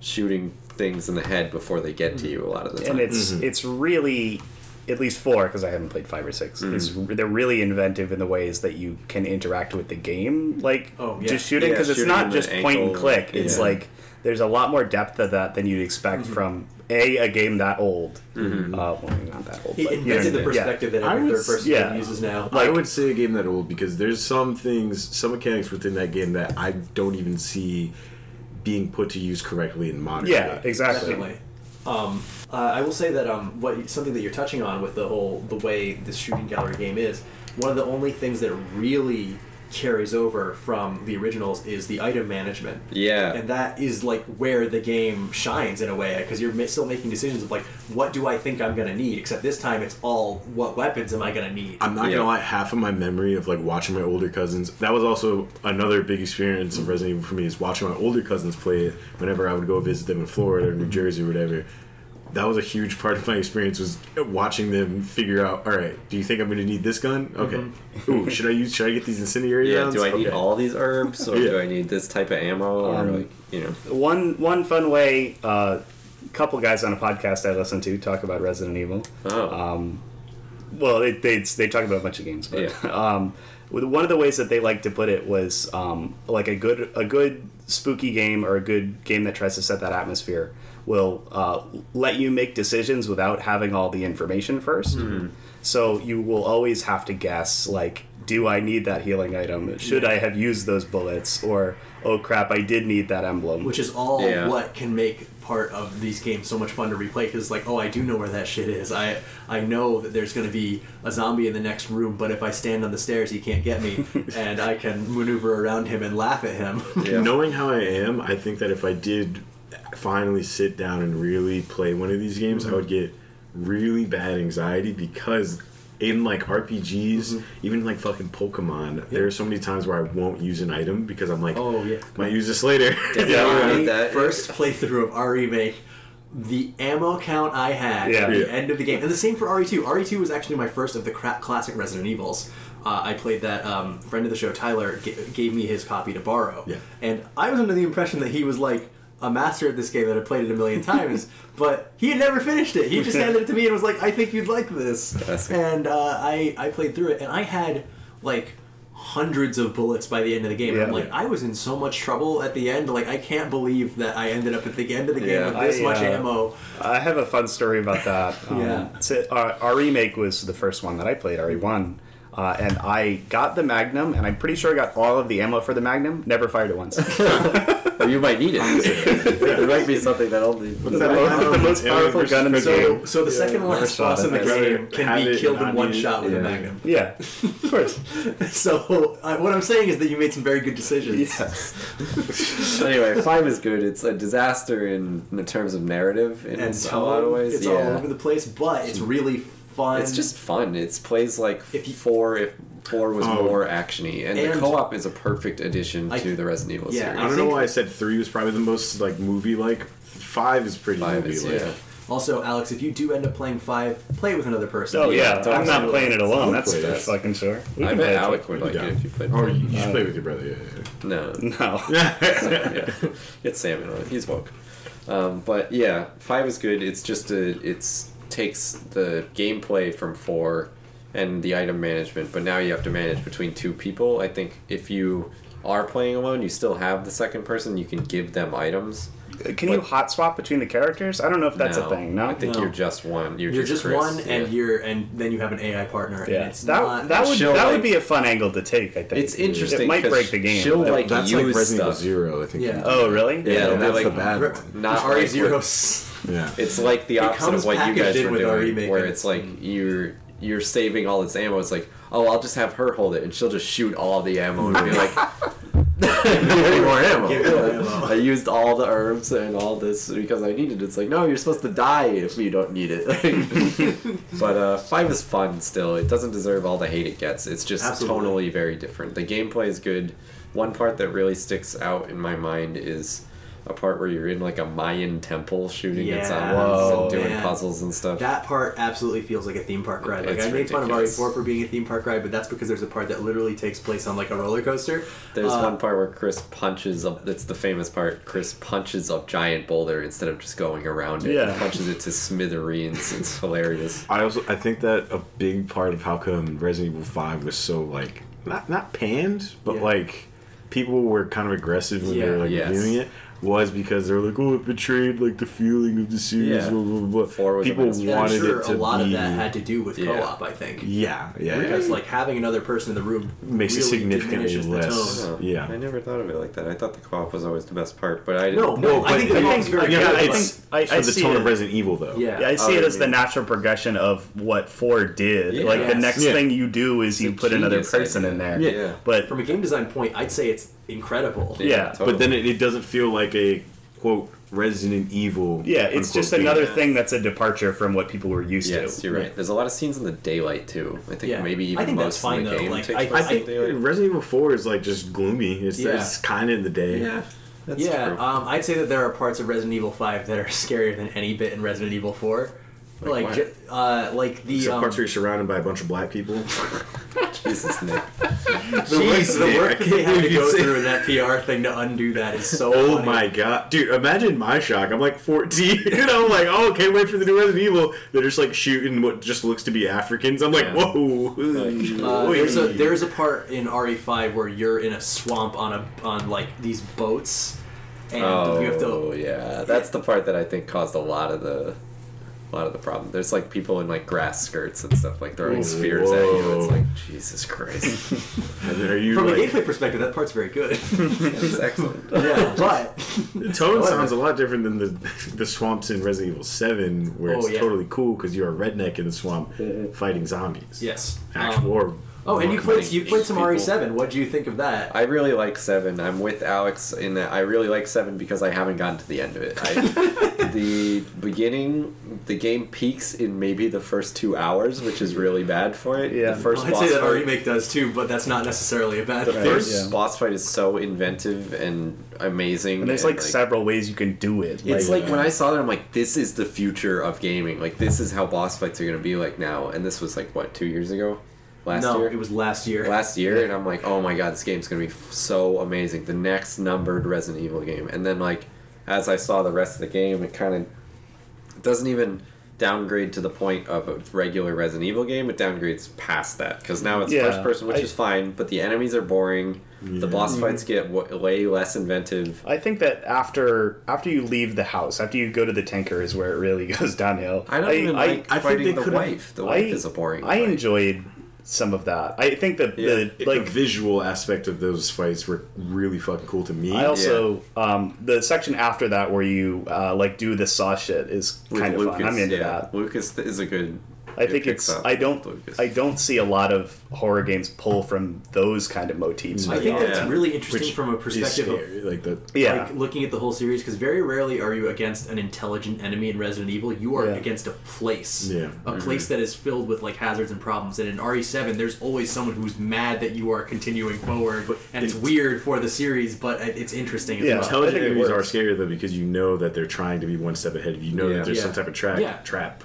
shooting things in the head before they get to mm-hmm. you a lot of the time. and it's mm-hmm. it's really at least four because I haven't played five or 6 It's hmm. they're really inventive in the ways that you can interact with the game, like Oh, yeah. just shooting Yeah, because it's not in the just point and click. It's yeah. like there's a lot more depth to that than you'd expect mm-hmm. from a a game that old. Mm-hmm. Uh, well, not that old. He but, you know, invented the yeah. perspective that every third person s- yeah. game uses now. I would say a game that old because there's some things, some mechanics within that game that I don't even see being put to use correctly in modern. Yeah, day. exactly. Definitely. Um, uh, I will say that um, what something that you're touching on with the whole the way this shooting gallery game is one of the only things that really carries over from the originals is the item management. Yeah. And that is like where the game shines in a way because you're still making decisions of like what do I think I'm gonna need. Except this time it's all what weapons am I gonna need. I'm not Yeah. gonna lie, half of my memory of like watching my older cousins. That was also another big experience of Resident Evil for me is watching my older cousins play it. Whenever I would go visit them in Florida or New Jersey or whatever, that was a huge part of my experience was watching them figure out. All right, do you think I'm gonna need this gun? Okay. Ooh, should I use? Should I get these incendiary yeah, rounds? do I need Okay. all these herbs or Yeah. do I need this type of ammo or Um, like you know? One one fun way. A uh, couple guys on a podcast I listen to talk about Resident Evil. Oh, Um, well, they, they they talk about a bunch of games, but Yeah. um, one of the ways that they like to put it was um, like a good a good spooky game or a good game that tries to set that atmosphere will uh, let you make decisions without having all the information first. So you will always have to guess like, do I need that healing item? Should I have used those bullets? Or oh crap, I did need that emblem. which is all Yeah. what can make part of these games so much fun to replay because like oh i do know where that shit is i i know that there's going to be a zombie in the next room but if i stand on the stairs he can't get me and i can maneuver around him and laugh at him Yeah. Knowing how I am, I think that if I did finally sit down and really play one of these games, I would get really bad anxiety because in like RPGs, even like fucking Pokemon, there are so many times where I won't use an item because I'm like, Oh, yeah. might use this later. Yeah, my I that. first playthrough of REmake, the ammo count I had Yeah. at the Yeah. end of the game, and the same for RE2. RE2 was actually my first of the cra- classic Resident Evils. Uh, I played that. Um, friend of the show, Tyler, g- gave me his copy to borrow, Yeah. and I was under the impression that he was like a master at this game that had played it a million times, but he had never finished it. He just handed it to me and was like, "I think you'd like this," and uh, I I played through it, and I had like hundreds of bullets by the end of the game. Yeah. I'm like, I was in so much trouble at the end. Like, I can't believe that I ended up at the end of the game Yeah. with this I, much uh, ammo. I have a fun story about that. Um, Yeah. So, uh, REmake was the first one that I played, RE1. Uh, and I got the Magnum, and I'm pretty sure I got all of the ammo for the Magnum. Never fired it once. Or you might need it. there might be something that only. the, most, the most powerful gun in the game. so the second Never last boss in the game can be killed in one shot with a magnum. Yeah, of course. So uh, what I'm saying is that you made some very good decisions. Yes. anyway, five is good. It's a disaster in, in terms of narrative in And a lot of ways. it's yeah. all over the place, but it's really fun. It's just fun. It's plays like If you- four if four was Oh. more actiony, and, the co-op is a perfect addition I- to the Resident Evil yeah, series. I don't think- know why I said three was probably the most like movie like. Five is pretty Five movie is like. yeah. also, Alex, if you do end up playing five, play it with another person. Oh yeah, Yeah, I'm not playing it alone. I'll That's for this. fucking sure. We I can bet play it would like Yeah. it if you played. With you, him. you should play with your brother. Yeah, yeah, No, No. yeah. yeah. Get Salmon on it. He's woke. Um, but yeah, five is good. It's just a it's takes the gameplay from four and the item management, but now you have to manage between two people. I think if you are playing alone, you still have the second person. You can give them items. Uh, can you hot swap between the characters? I don't know if that's No, a thing. No. I think No. you're just one. You're, You're just Chris. one, and you're and then you have an AI partner, and Yeah, it's that not. that would that like- would be a fun angle to take. I think It's interesting. It might break the game. she'll, like, That's use like Resident Evil stuff. Zero, I think. Yeah. oh really? Yeah, Yeah, they're that's like- the bad one. Not RE zero. Yeah. It's like the opposite of what you guys in were doing, our where it's like you're you're saving all this ammo. It's like, oh, I'll just have her hold it, and she'll just shoot all the ammo and be like, "Give more ammo." Give ammo. I used all the herbs and all this because I needed it. It's like, no, you're supposed to die if you don't need it. but uh, five is fun still. It doesn't deserve all the hate it gets. It's just Absolutely. tonally very different. The gameplay is good. One part that really sticks out in my mind is a part where you're in like a Mayan temple shooting Yeah. at zombies Whoa, and doing man. puzzles and stuff. That part absolutely feels like a theme park ride. Like It's I made fun of ridiculous. RE4 for being a theme park ride, but that's because there's a part that literally takes place on like a roller coaster. There's Uh, one part where Chris punches up. That's the famous part. Chris punches a giant boulder instead of just going around it. Yeah. He punches it to smithereens. It's hilarious. I also I think that a big part of how come Resident Evil Five was so like not not panned, but Yeah. like people were kind of aggressive when they were like yes. reviewing it was because they were like, oh, it betrayed like the feeling of the series. Yeah. Blah, blah, blah. Four was a people masterpiece. and I'm sure it to a lot be, of that had to do with Yeah. co-op. I think. yeah, yeah, Because yeah. like having another person in the room Makes it really significantly diminishes the less. tone. Oh, Yeah. I never thought of it like that. I thought the co-op was always the best part, but I didn't. No, no, I think the co-op's very yeah, good. I think- I- for I the tone it. of Resident Evil though. Yeah. Yeah, I see Oh, it as the natural progression of what four did. Yeah. like the next thing you do is you put another person in there. Yeah. But From a game design point, I'd say it's incredible. Yeah, totally. But then it, it doesn't feel like a quote Resident Evil. yeah, it's unquote, just game. another thing that's a departure from what people were used Yes, to. you're right. There's a lot of scenes in the daylight too. I think Yeah. maybe I even think most that's fine, in the though. game Like, takes I- place I in think the daylight. Resident Evil Four is like just gloomy. It's, Yeah. it's kind of in the day. Yeah, that's yeah, um, I'd say that there are parts of Resident Evil 5 that are scarier than any bit in Resident Evil 4. Like what? ju- uh, like the Some um, parts where you're surrounded by a bunch of black people. Jesus, Nick. Jeez, the Nick, I work that can't they had to believe you go said- through in that PR thing to undo that is so. Oh funny. my god, dude! Imagine my shock. I'm like 14, and I'm like, oh, can't wait for the new Resident Evil. They're just like shooting what just looks to be Africans. I'm like, Yeah. whoa. Uh, there's a there's a part in RE5 where you're in a swamp on a on like these boats, and Oh, you have to. yeah. That's the part that I think caused a lot of the a lot of the problem. There's like people in like grass skirts and stuff like throwing spears at you. It's like Jesus Christ. And then are you From a gameplay perspective, that part's very good. It's excellent. yeah, but The tone sounds a lot different than the the swamps in Resident Evil 7, where Oh, it's yeah. totally cool because you're a redneck in the swamp fighting zombies. yes, Actual Um, or oh, and you Combining played you played some. RE7. What do you think of that? I really like Seven. I'm with Alex in that I really like Seven because I haven't gotten to the end of it. I, the beginning, the game peaks in maybe the first two hours, which is really bad for it. Yeah. The first I'd boss say that our fight, remake does too, but that's not necessarily a bad the thing. first yeah. boss fight is so inventive and amazing. And there's like several ways you can do it. It's like when I saw that, I'm like, this is the future of gaming. Like, this is how boss fights are going to be like now. And this was like, what, two years ago? Last no, year? it was last year. last year, and I'm like, oh my god, this game's gonna be f- so amazing. The next numbered Resident Evil game, and then like, as I saw the rest of the game, it kind of doesn't even downgrade to the point of a regular Resident Evil game. It downgrades past that because now it's Yeah, first person, which I- is fine, but the enemies are boring. The boss mm-hmm. fights get w- way less inventive. I think that after after you leave the house, after you go to the tanker, is where it really goes downhill. I don't even like I think fighting they the wife. The wife I- is a boring. I fight. enjoyed some of that. I think that Yeah. the the like visual aspect of those fights were really fucking cool to me. I also um, the section after that where you uh, like do the saw shit is With kind of Lucas, fun. I'm into yeah. that. Lucas is a good. I think it's I don't Lucas. I don't see a lot of horror games pull from those kind of motifs. I think that's Yeah. really interesting which from a perspective of. Like the yeah. like looking at the whole series because very rarely are you against an intelligent enemy in Resident Evil. You are Yeah. against a place, Yeah. a place that is filled with like hazards and problems. And in RE7, there's always someone who's mad that you are continuing forward, and it's weird for the series, but it's interesting as Yeah. well. intelligent I think it enemies are works. scary though because you know that they're trying to be one step ahead of you. You know Yeah. that there's Yeah. some type of trap Yeah. trap.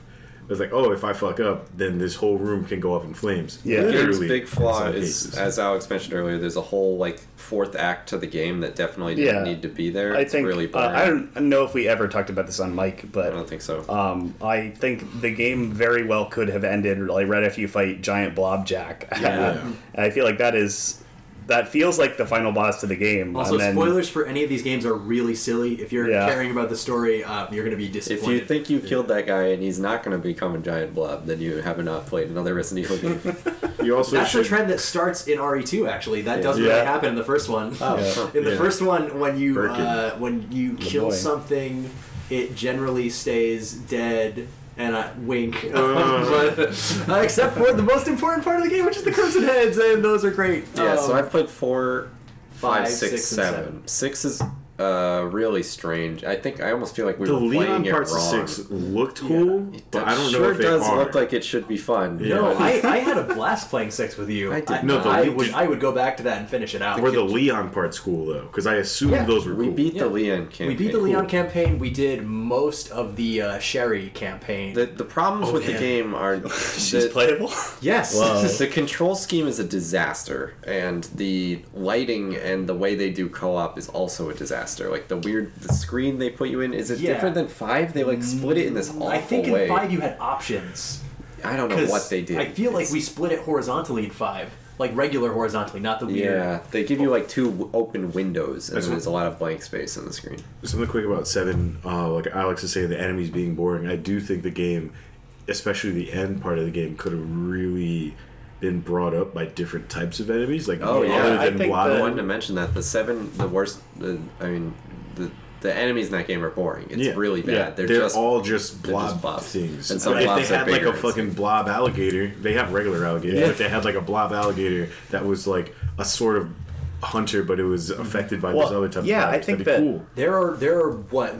It's like, oh, if I fuck up, then this whole room can go up in flames. Yeah. The game's Literally, big in flaw is, cases. as Alex mentioned earlier, there's a whole like fourth act to the game that definitely didn't need to be there. I it's think really uh. I don't know if we ever talked about this on mic, but I don't think so. um, I think the game very well could have ended like right after you fight Giant Blob Jack. Yeah. I feel like that is that feels like the final boss to the game. Also, and then- spoilers for any of these games are really silly. If you're Yeah. caring about the story, uh, you're going to be disappointed. if you think you killed that guy and he's not going to become a giant blob, then you have not played another Resident Evil game. you also That's the should, trend that starts in RE2. Actually, that doesn't really happen in the first one. Yeah. In the Yeah. first one, when you uh, when you kill boy. something, it generally stays dead. And I wink, Uh. but uh, except for the most important part of the game, which is the Crimson Heads, and those are great. yeah, so Um, I've played four, five, five, six, six, and seven. seven. Six is uh, really strange. I think I almost feel like we the were Leon playing it parts wrong. of six looked cool, but I don't know sure if they does are. look like it should be fun. Yeah. No, I, I had a blast playing six with you. I did No, the I would I would go back to that and finish it out. Were the Leon parts cool though? Because I assumed Yeah, those were We cool. beat Yeah. the Leon campaign. we beat the Leon campaign. We did most of the uh, Sherry campaign. The, the problems Oh, with yeah. the game are she's the, playable. yes. The control scheme is a disaster, and the lighting and the way they do co-op is also a disaster. Like the weird the screen they put you in is it Yeah. different than five? They like split it in this awful way. I think way. in five you had options. I don't know what they did. I feel like we split it horizontally in five, like regular horizontally, not the weird. Yeah, they give you like two open windows, and That's there's a lot of blank space on the screen. Something quick about seven. Uh, like Alex is saying, the enemies being boring. I do think the game, especially the end part of the game, could have really been brought up by different types of enemies. Like Oh, yeah, other I than think blob the I wanted to mention that the seven, the worst. The, I mean, the the enemies in that game are boring. It's Yeah. really bad. Yeah. They're, They're, just all just they're blob just blobs. things. And some if blobs they are had like a fucking blob alligator, they have regular alligators. Yeah. But if they had like a blob alligator that was like a sort of hunter, but it was affected by Well, this other type yeah, of I think that'd be that- cool. There are there are what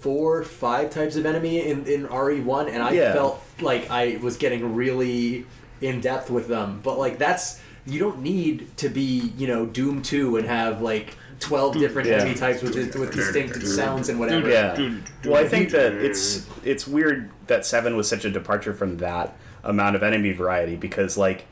four, five types of enemy in in RE one, and I Yeah. felt like I was getting really in depth with them. But like that's you don't need to be you know Doom two and have like twelve different Yeah. enemy types with with distinct sounds and whatever. Yeah. Well, I think that it's it's weird that seven was such a departure from that amount of enemy variety because like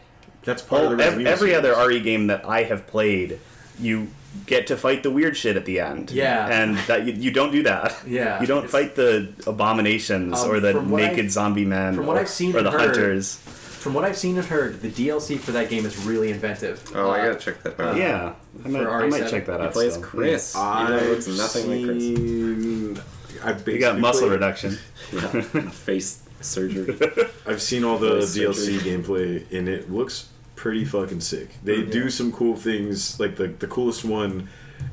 That's part of the ev- every other RE game that I have played, you get to fight the weird shit at the end. Yeah. And that you, you don't do that. Yeah. You don't It's- fight the abominations Um, or the naked I- zombie men from what or, I've seen or the heard- hunters. From what I've seen and heard, the DLC for that game is really inventive. Oh, I Uh, gotta check that out. yeah. I might, I might RE7. check that He out. plays still. Chris. even though he I've looks nothing like Chris. seen. I've You got basically muscle played- reduction. Yeah. Face surgery. I've seen all the Voice DLC surgery. gameplay, and it looks pretty fucking sick. They do some cool things. Like the the coolest one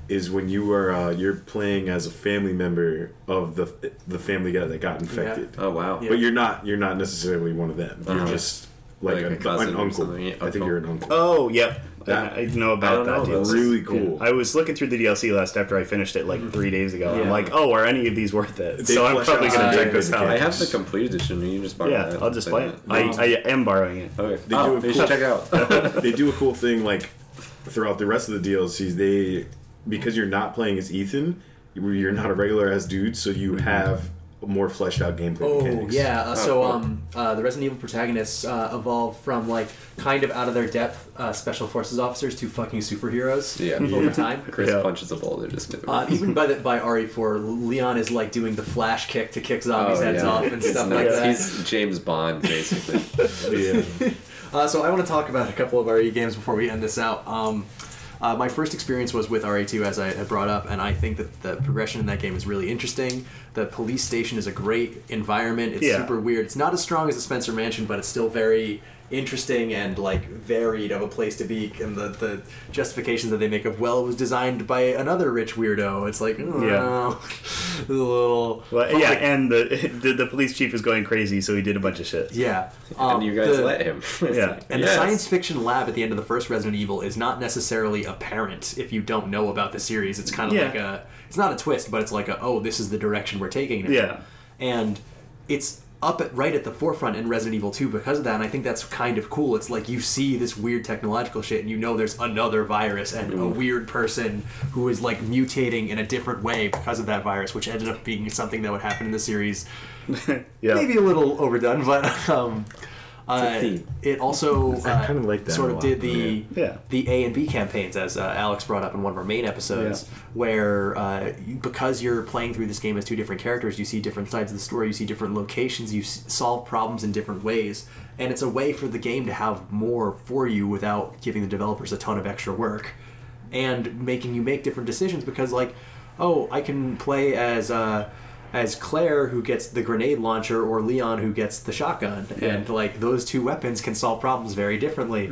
is when you are uh, you're playing as a family member of the the family guy that got infected. Oh wow. Yeah. But you're not you're not necessarily one of them. You're Uh-huh. just like, Like a a, cousin an or uncle. something, yeah, I think uncle. you're an uncle. Oh, yep. That- I, I know about don't that know, DLC. that's really Yeah. cool. I was looking through the DLC list after I finished it like mm-hmm. three days ago. and I'm like, oh, are any of these worth it? They so I'm probably gonna check this out. I have the complete edition. You can just borrow yeah, that. I'll just play it. No. I, I am borrowing it. Okay. They oh, do a they cool- should check it out. they do a cool thing like throughout the rest of the DLCs. They because you're not playing as Ethan, you're not a regular as dude, so you mm-hmm. have more fleshed out gameplay Oh mechanics. yeah, uh, so cool. um, uh, the Resident Evil protagonists uh, evolve from like kind of out of their depth uh, special forces officers to fucking superheroes. Yeah. over time. Chris Yeah. punches a boulder just mid Uh, even by the by RE4, Leon is like doing the flash kick to kick zombies' heads off and stuff nuts. like that. He's James Bond, basically. Yeah. Uh, so I want to talk about a couple of RE games before we end this out. Um, uh, my first experience was with RE2, as I had brought up, and I think that the progression in that game is really interesting. The police station is a great environment. It's Yeah. super weird. It's not as strong as the Spencer Mansion, but it's still very interesting and like varied of a place to be. And the, the justifications that they make of well, it was designed by another rich weirdo. It's like, oh, Yeah. a little. Well, but, yeah, like, and the, the the police chief is going crazy, so he did a bunch of shit. yeah. Um, and you guys the- let him. Yeah. And yes. the science fiction lab at the end of the first Resident Evil is not necessarily apparent if you don't know about the series. It's kind of Yeah. like a it's not a twist, but it's like a oh, this is the direction we're taking it. Yeah. And it's up at right at the forefront in Resident Evil 2 because of that, and I think that's kind of cool. It's like you see this weird technological shit and you know there's another virus and a weird person who is like mutating in a different way because of that virus, which ended up being something that would happen in the series Yeah. maybe a little overdone, but um, uh, theme. it also uh, kinda like that sort of did the Yeah. the A and B campaigns, as uh, Alex brought up in one of our main episodes, Yeah. where uh, you- because you're playing through this game as two different characters, you see different sides of the story, you see different locations, you s- solve problems in different ways, and it's a way for the game to have more for you without giving the developers a ton of extra work and making you make different decisions because like oh i can play as uh as claire who gets the grenade launcher or leon who gets the shotgun and like those two weapons can solve problems very differently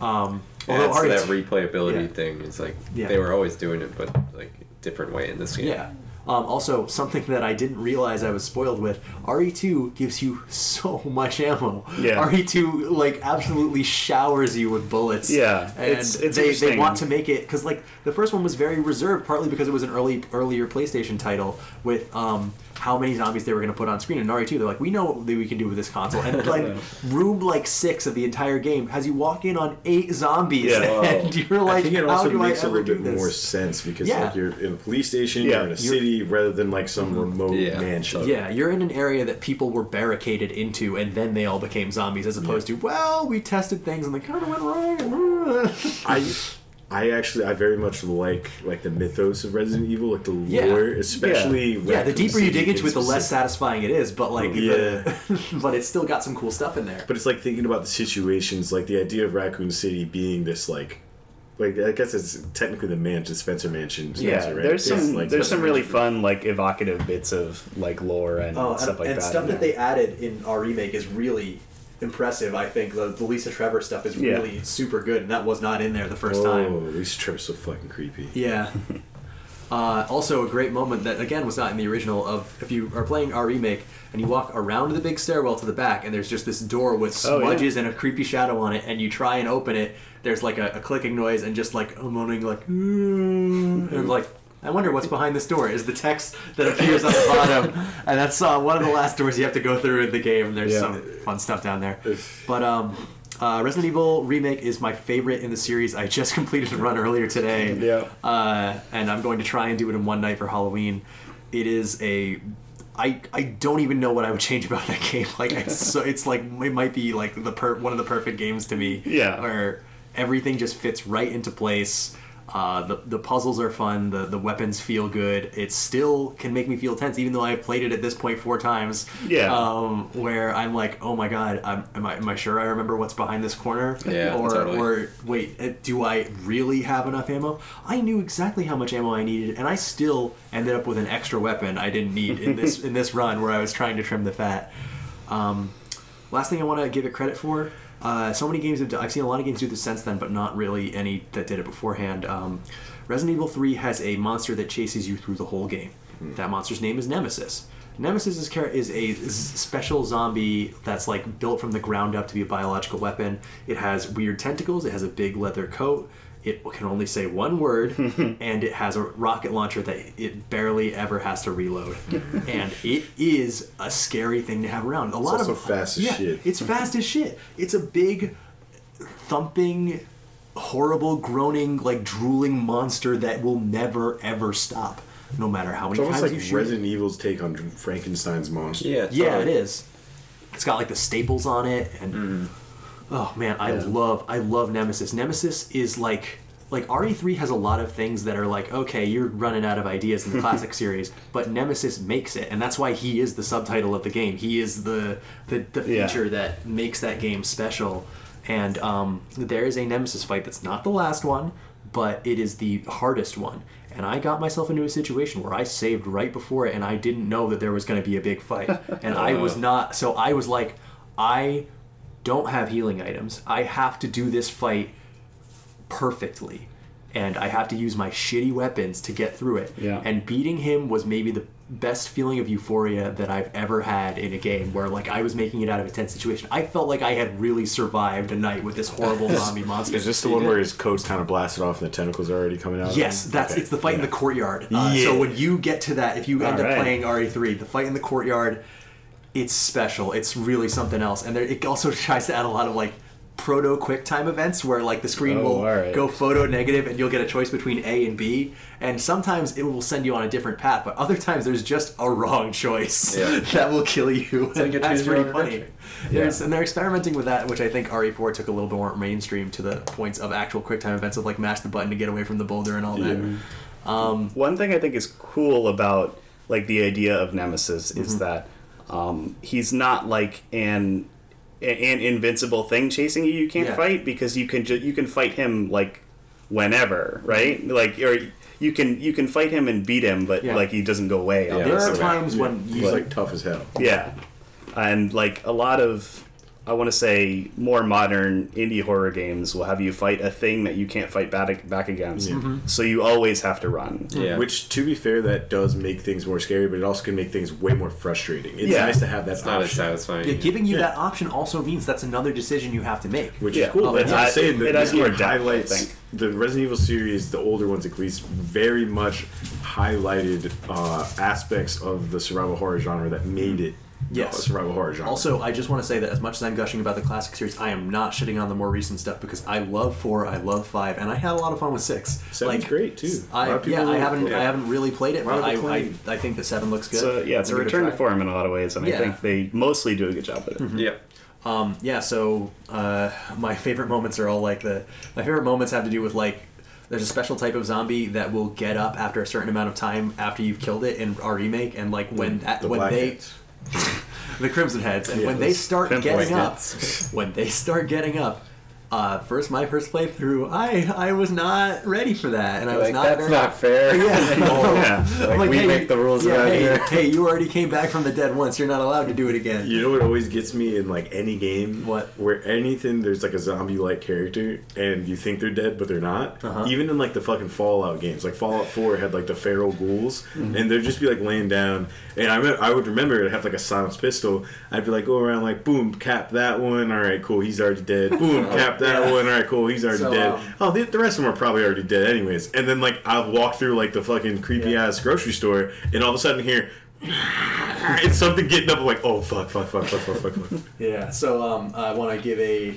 um although That's RE2 that replayability Yeah. thing. It's like Yeah. they were always doing it, but like different way in this game. Yeah. Um, also, something that I didn't realize I was spoiled with: RE2 gives you so much ammo. Yeah. RE2 like absolutely showers you with bullets. Yeah, and it's- it's they, they want to make it because like the first one was very reserved, partly because it was an early earlier PlayStation title with um, how many zombies they were going to put on screen. And RE2, they're like, we know what we can do with this console, and like room like six of the entire game has you walk in on eight zombies, Yeah. Whoa. and you're like, I think it how also do I makes a little bit this? more sense because Yeah. like you're in a police station, Yeah. you're in a You're- city rather than like some mm-hmm. remote Yeah. mansion. Yeah, you're in an area that people were barricaded into, and then they all became zombies, as opposed to, well, we tested things and they kind of went wrong. I I actually I very much like like the mythos of Resident Evil, like the Yeah. lore, especially yeah, the deeper you dig into it, the less satisfying it is. But like, the, but it's still got some cool stuff in there. But it's like thinking about the situations, like the idea of Raccoon City being this like, like I guess it's technically the mansion, Spencer Mansion. Yeah, right? there's some like there's some really Mansion. fun like evocative bits of like lore and Oh, stuff like and that. stuff that they added in REmake is really impressive. I think the, the Lisa Trevor stuff is Yeah. really super good, and that was not in there the first Oh, time. Lisa Trevor's so fucking creepy. Yeah. Uh, also, a great moment that again was not in the original. Of if you are playing REmake and you walk around the big stairwell to the back, and there's just this door with Oh, yeah. smudges and a creepy shadow on it, and you try and open it, there's like a, a clicking noise and just like a moaning like, and like. I wonder what's behind this door. Is the text that appears on the bottom, and that's uh, one of the last doors you have to go through in the game. There's Yeah. some fun stuff down there, but um, uh, Resident Evil Remake is my favorite in the series. I just completed a run earlier today. Yeah. Uh, and I'm going to try and do it in one night for Halloween. It is a. I, I don't even know what I would change about that game. Like it's so it's like it might be like the per, one of the perfect games to me. Yeah. Where everything just fits right into place. Uh, the the puzzles are fun. The the weapons feel good. It still can make me feel tense, even though I've played it at this point four times. Yeah. Um, where I'm like, oh my god, I'm, am I am I sure I remember what's behind this corner? Yeah, Or totally. or wait, uh, do I really have enough ammo? I knew exactly how much ammo I needed, and I still ended up with an extra weapon I didn't need in this in this run where I was trying to trim the fat. Um, last thing I want to give it credit for. Uh, so many games have. I've seen a lot of games do this since then, but not really any that did it beforehand. Um, Resident Evil 3 has a monster that chases you through the whole game. That monster's name is Nemesis. Nemesis is, is a special zombie that's like built from the ground up to be a biological weapon. It has weird tentacles. It has a big leather coat. It can only say one word, and it has a rocket launcher that it barely ever has to reload. and it is a scary thing to have around. A lot also of fast as shit. It's fast as shit. It's a big, thumping, horrible, groaning, like drooling monster that will never ever stop, no matter how many It's many almost times like you shoot. Resident Evil's take on Frankenstein's monster. Yeah, Yeah, totally. it is. It's got like the staples on it, and Mm-hmm. Oh man, I love I love Nemesis. Nemesis is like like RE3 has a lot of things that are like okay, you're running out of ideas in the classic series, but Nemesis makes it, and that's why he is the subtitle of the game. He is the the, the Yeah. feature that makes that game special. And um, there is a Nemesis fight that's not the last one, but it is the hardest one. And I got myself into a situation where I saved right before it, and I didn't know that there was going to be a big fight. And I was not. So I was like, I don't have healing items. I have to do this fight perfectly. And I have to use my shitty weapons to get through it. Yeah. And beating him was maybe the best feeling of euphoria that I've ever had in a game where like I was making it out of a tense situation. I felt like I had really survived a night with this horrible zombie monster. Is this the one where his coat's kind of blasted off and the tentacles are already coming out? Yes, that's Okay. it's the fight in the courtyard. Uh, Yeah. So when you get to that, if you end up Alright. playing RE3, the fight in the courtyard, it's special. It's really something else, and there, it also tries to add a lot of like proto quick time events where like the screen Oh, will alright. go photo negative and you'll get a choice between A and B and sometimes it will send you on a different path but other times there's just a wrong choice Yeah. that will kill you like and a that's pretty funny adventure. There's- and they're experimenting with that which I think RE4 took a little bit more mainstream to the points of actual quick time events of like mash the button to get away from the boulder and all that One thing I think is cool about like the idea of Nemesis Mm-hmm. is that um, he's not like an an invincible thing chasing you. You can't Yeah. fight because you can ju- you can fight him like whenever, right? Like or you can you can fight him and beat him, but Yeah. like he doesn't go away. Yeah. there are times when you He's like tough as hell. Yeah, and like a lot of, I want to say more modern indie horror games will have you fight a thing that you can't fight back back against. So you always have to run. Yeah. Which, to be fair, that does make things more scary, but it also can make things way more frustrating. It's Yeah. nice to have that it's not as satisfying. Yeah, giving you that option also means that's another decision you have to make. which Yeah. is cool. Oh, That's it what I'm saying. that it adds this more game depth, I highlights think. the Resident Evil series, the older ones at least, very much highlighted uh, aspects of the survival horror genre that made it Yes. a survival horror genre. Also, I just want to say that as much as I'm gushing about the classic series, I am not shitting on the more recent stuff because I love four, I love five, and I had a lot of fun with six. Seven's great, too. I, of people yeah, I haven't, yeah. I haven't really played it, but I, I. I think the seven looks good. So yeah, it's a Give it return to try. form in a lot of ways, and Yeah. I think they mostly do a good job with it. yeah. Um, yeah, so uh, my favorite moments are all like the my favorite moments have to do with like there's a special type of zombie that will get up after a certain amount of time after you've killed it in REmake, and like when that the when black they heads. the crimson heads, and Yeah, when they start getting up, when they start getting up. Uh, first, my first playthrough, I I was not ready for that, and I was Like, not that's very not fair. Yeah. Yeah. I'm Like, we make the rules yeah, around hey, here. hey, you already came back from the dead once. You're not allowed to do it again. You know what always gets me in like any game? What? Where anything there's like a zombie like character and you think they're dead but they're not. Uh-huh. Even in like the fucking Fallout games, like Fallout 4 had like the feral ghouls Mm-hmm. and they'd just be like laying down and I I would remember it'd have like a silenced pistol. I'd be like go around like boom, cap that one, alright, cool, he's already dead. Boom, cap that Yeah. one, alright, cool, he's already So, dead. um, oh, the, the rest of them are probably already dead anyways. And then like I'll walk through like the fucking creepy ass grocery store and all of a sudden here it's something getting up like, oh fuck, fuck, fuck, fuck, fuck, fuck, fuck. Yeah, so um, I want to give a,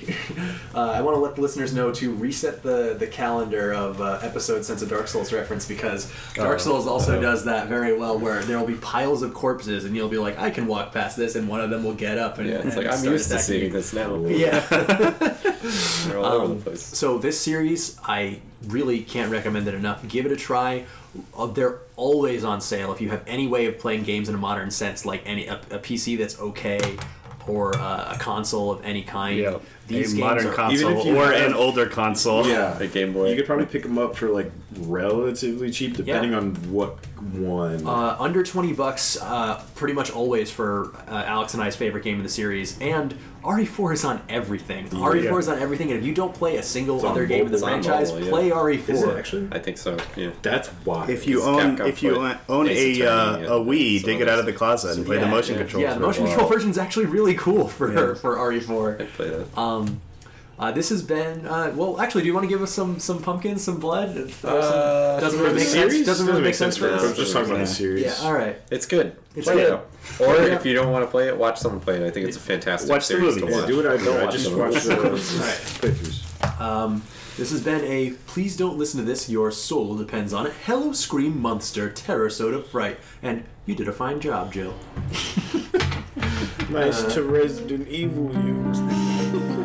uh, I want to let the listeners know to reset the the calendar of uh, episodes since a Dark Souls reference because Dark Souls also does that very well, where there will be piles of corpses and you'll be like, I can walk past this, and one of them will get up and Yeah, it's and like I'm start used to seeing this now. Yeah. They're all over Um, the place. So this series, I really can't recommend it enough. Give it a try. Uh, they're always on sale if you have any way of playing games in a modern sense, like any a, a PC that's okay or uh, a console of any kind. Yeah, These a games modern are console Even if you or have- an older console. Yeah, A Game Boy. You could probably pick them up for like relatively cheap, depending on what one. Uh, under 20 bucks, uh, pretty much always for uh, Alex and I's favorite game in the series. And RE4 is on everything. RE4 is on everything, and if you don't play a single on other game in the mobile. It's on franchise, mobile, yeah. play RE4. Is it actually? I think so. Yeah. That's why. If you It's own Capcom if you put own a uh, Attorney a Wii, some dig it others. out of the closet and play the motion yeah. controls. Yeah, the motion control version is actually really cool for Yeah. for RE4. I play that. Um, uh, this has been uh, well. Actually, do you want to give us some some pumpkins, some blood? Uh, some- Uh, doesn't really the make sense. series, Doesn't really make sense for I us. was just talking about the series. Yeah. All right. It's good. It's play good. it. Or if you don't want to play it, watch someone play it. I think it's a fantastic Watch the series movies. to Yeah, watch. do what I do. Don't I watch just the watched the Right. pictures. Um, this has been a please don't listen to this. Your soul depends on it. Hello, Scream Monster, Terror Soda Fright, and you did a fine job, Jill. Nice to Resident Evil you.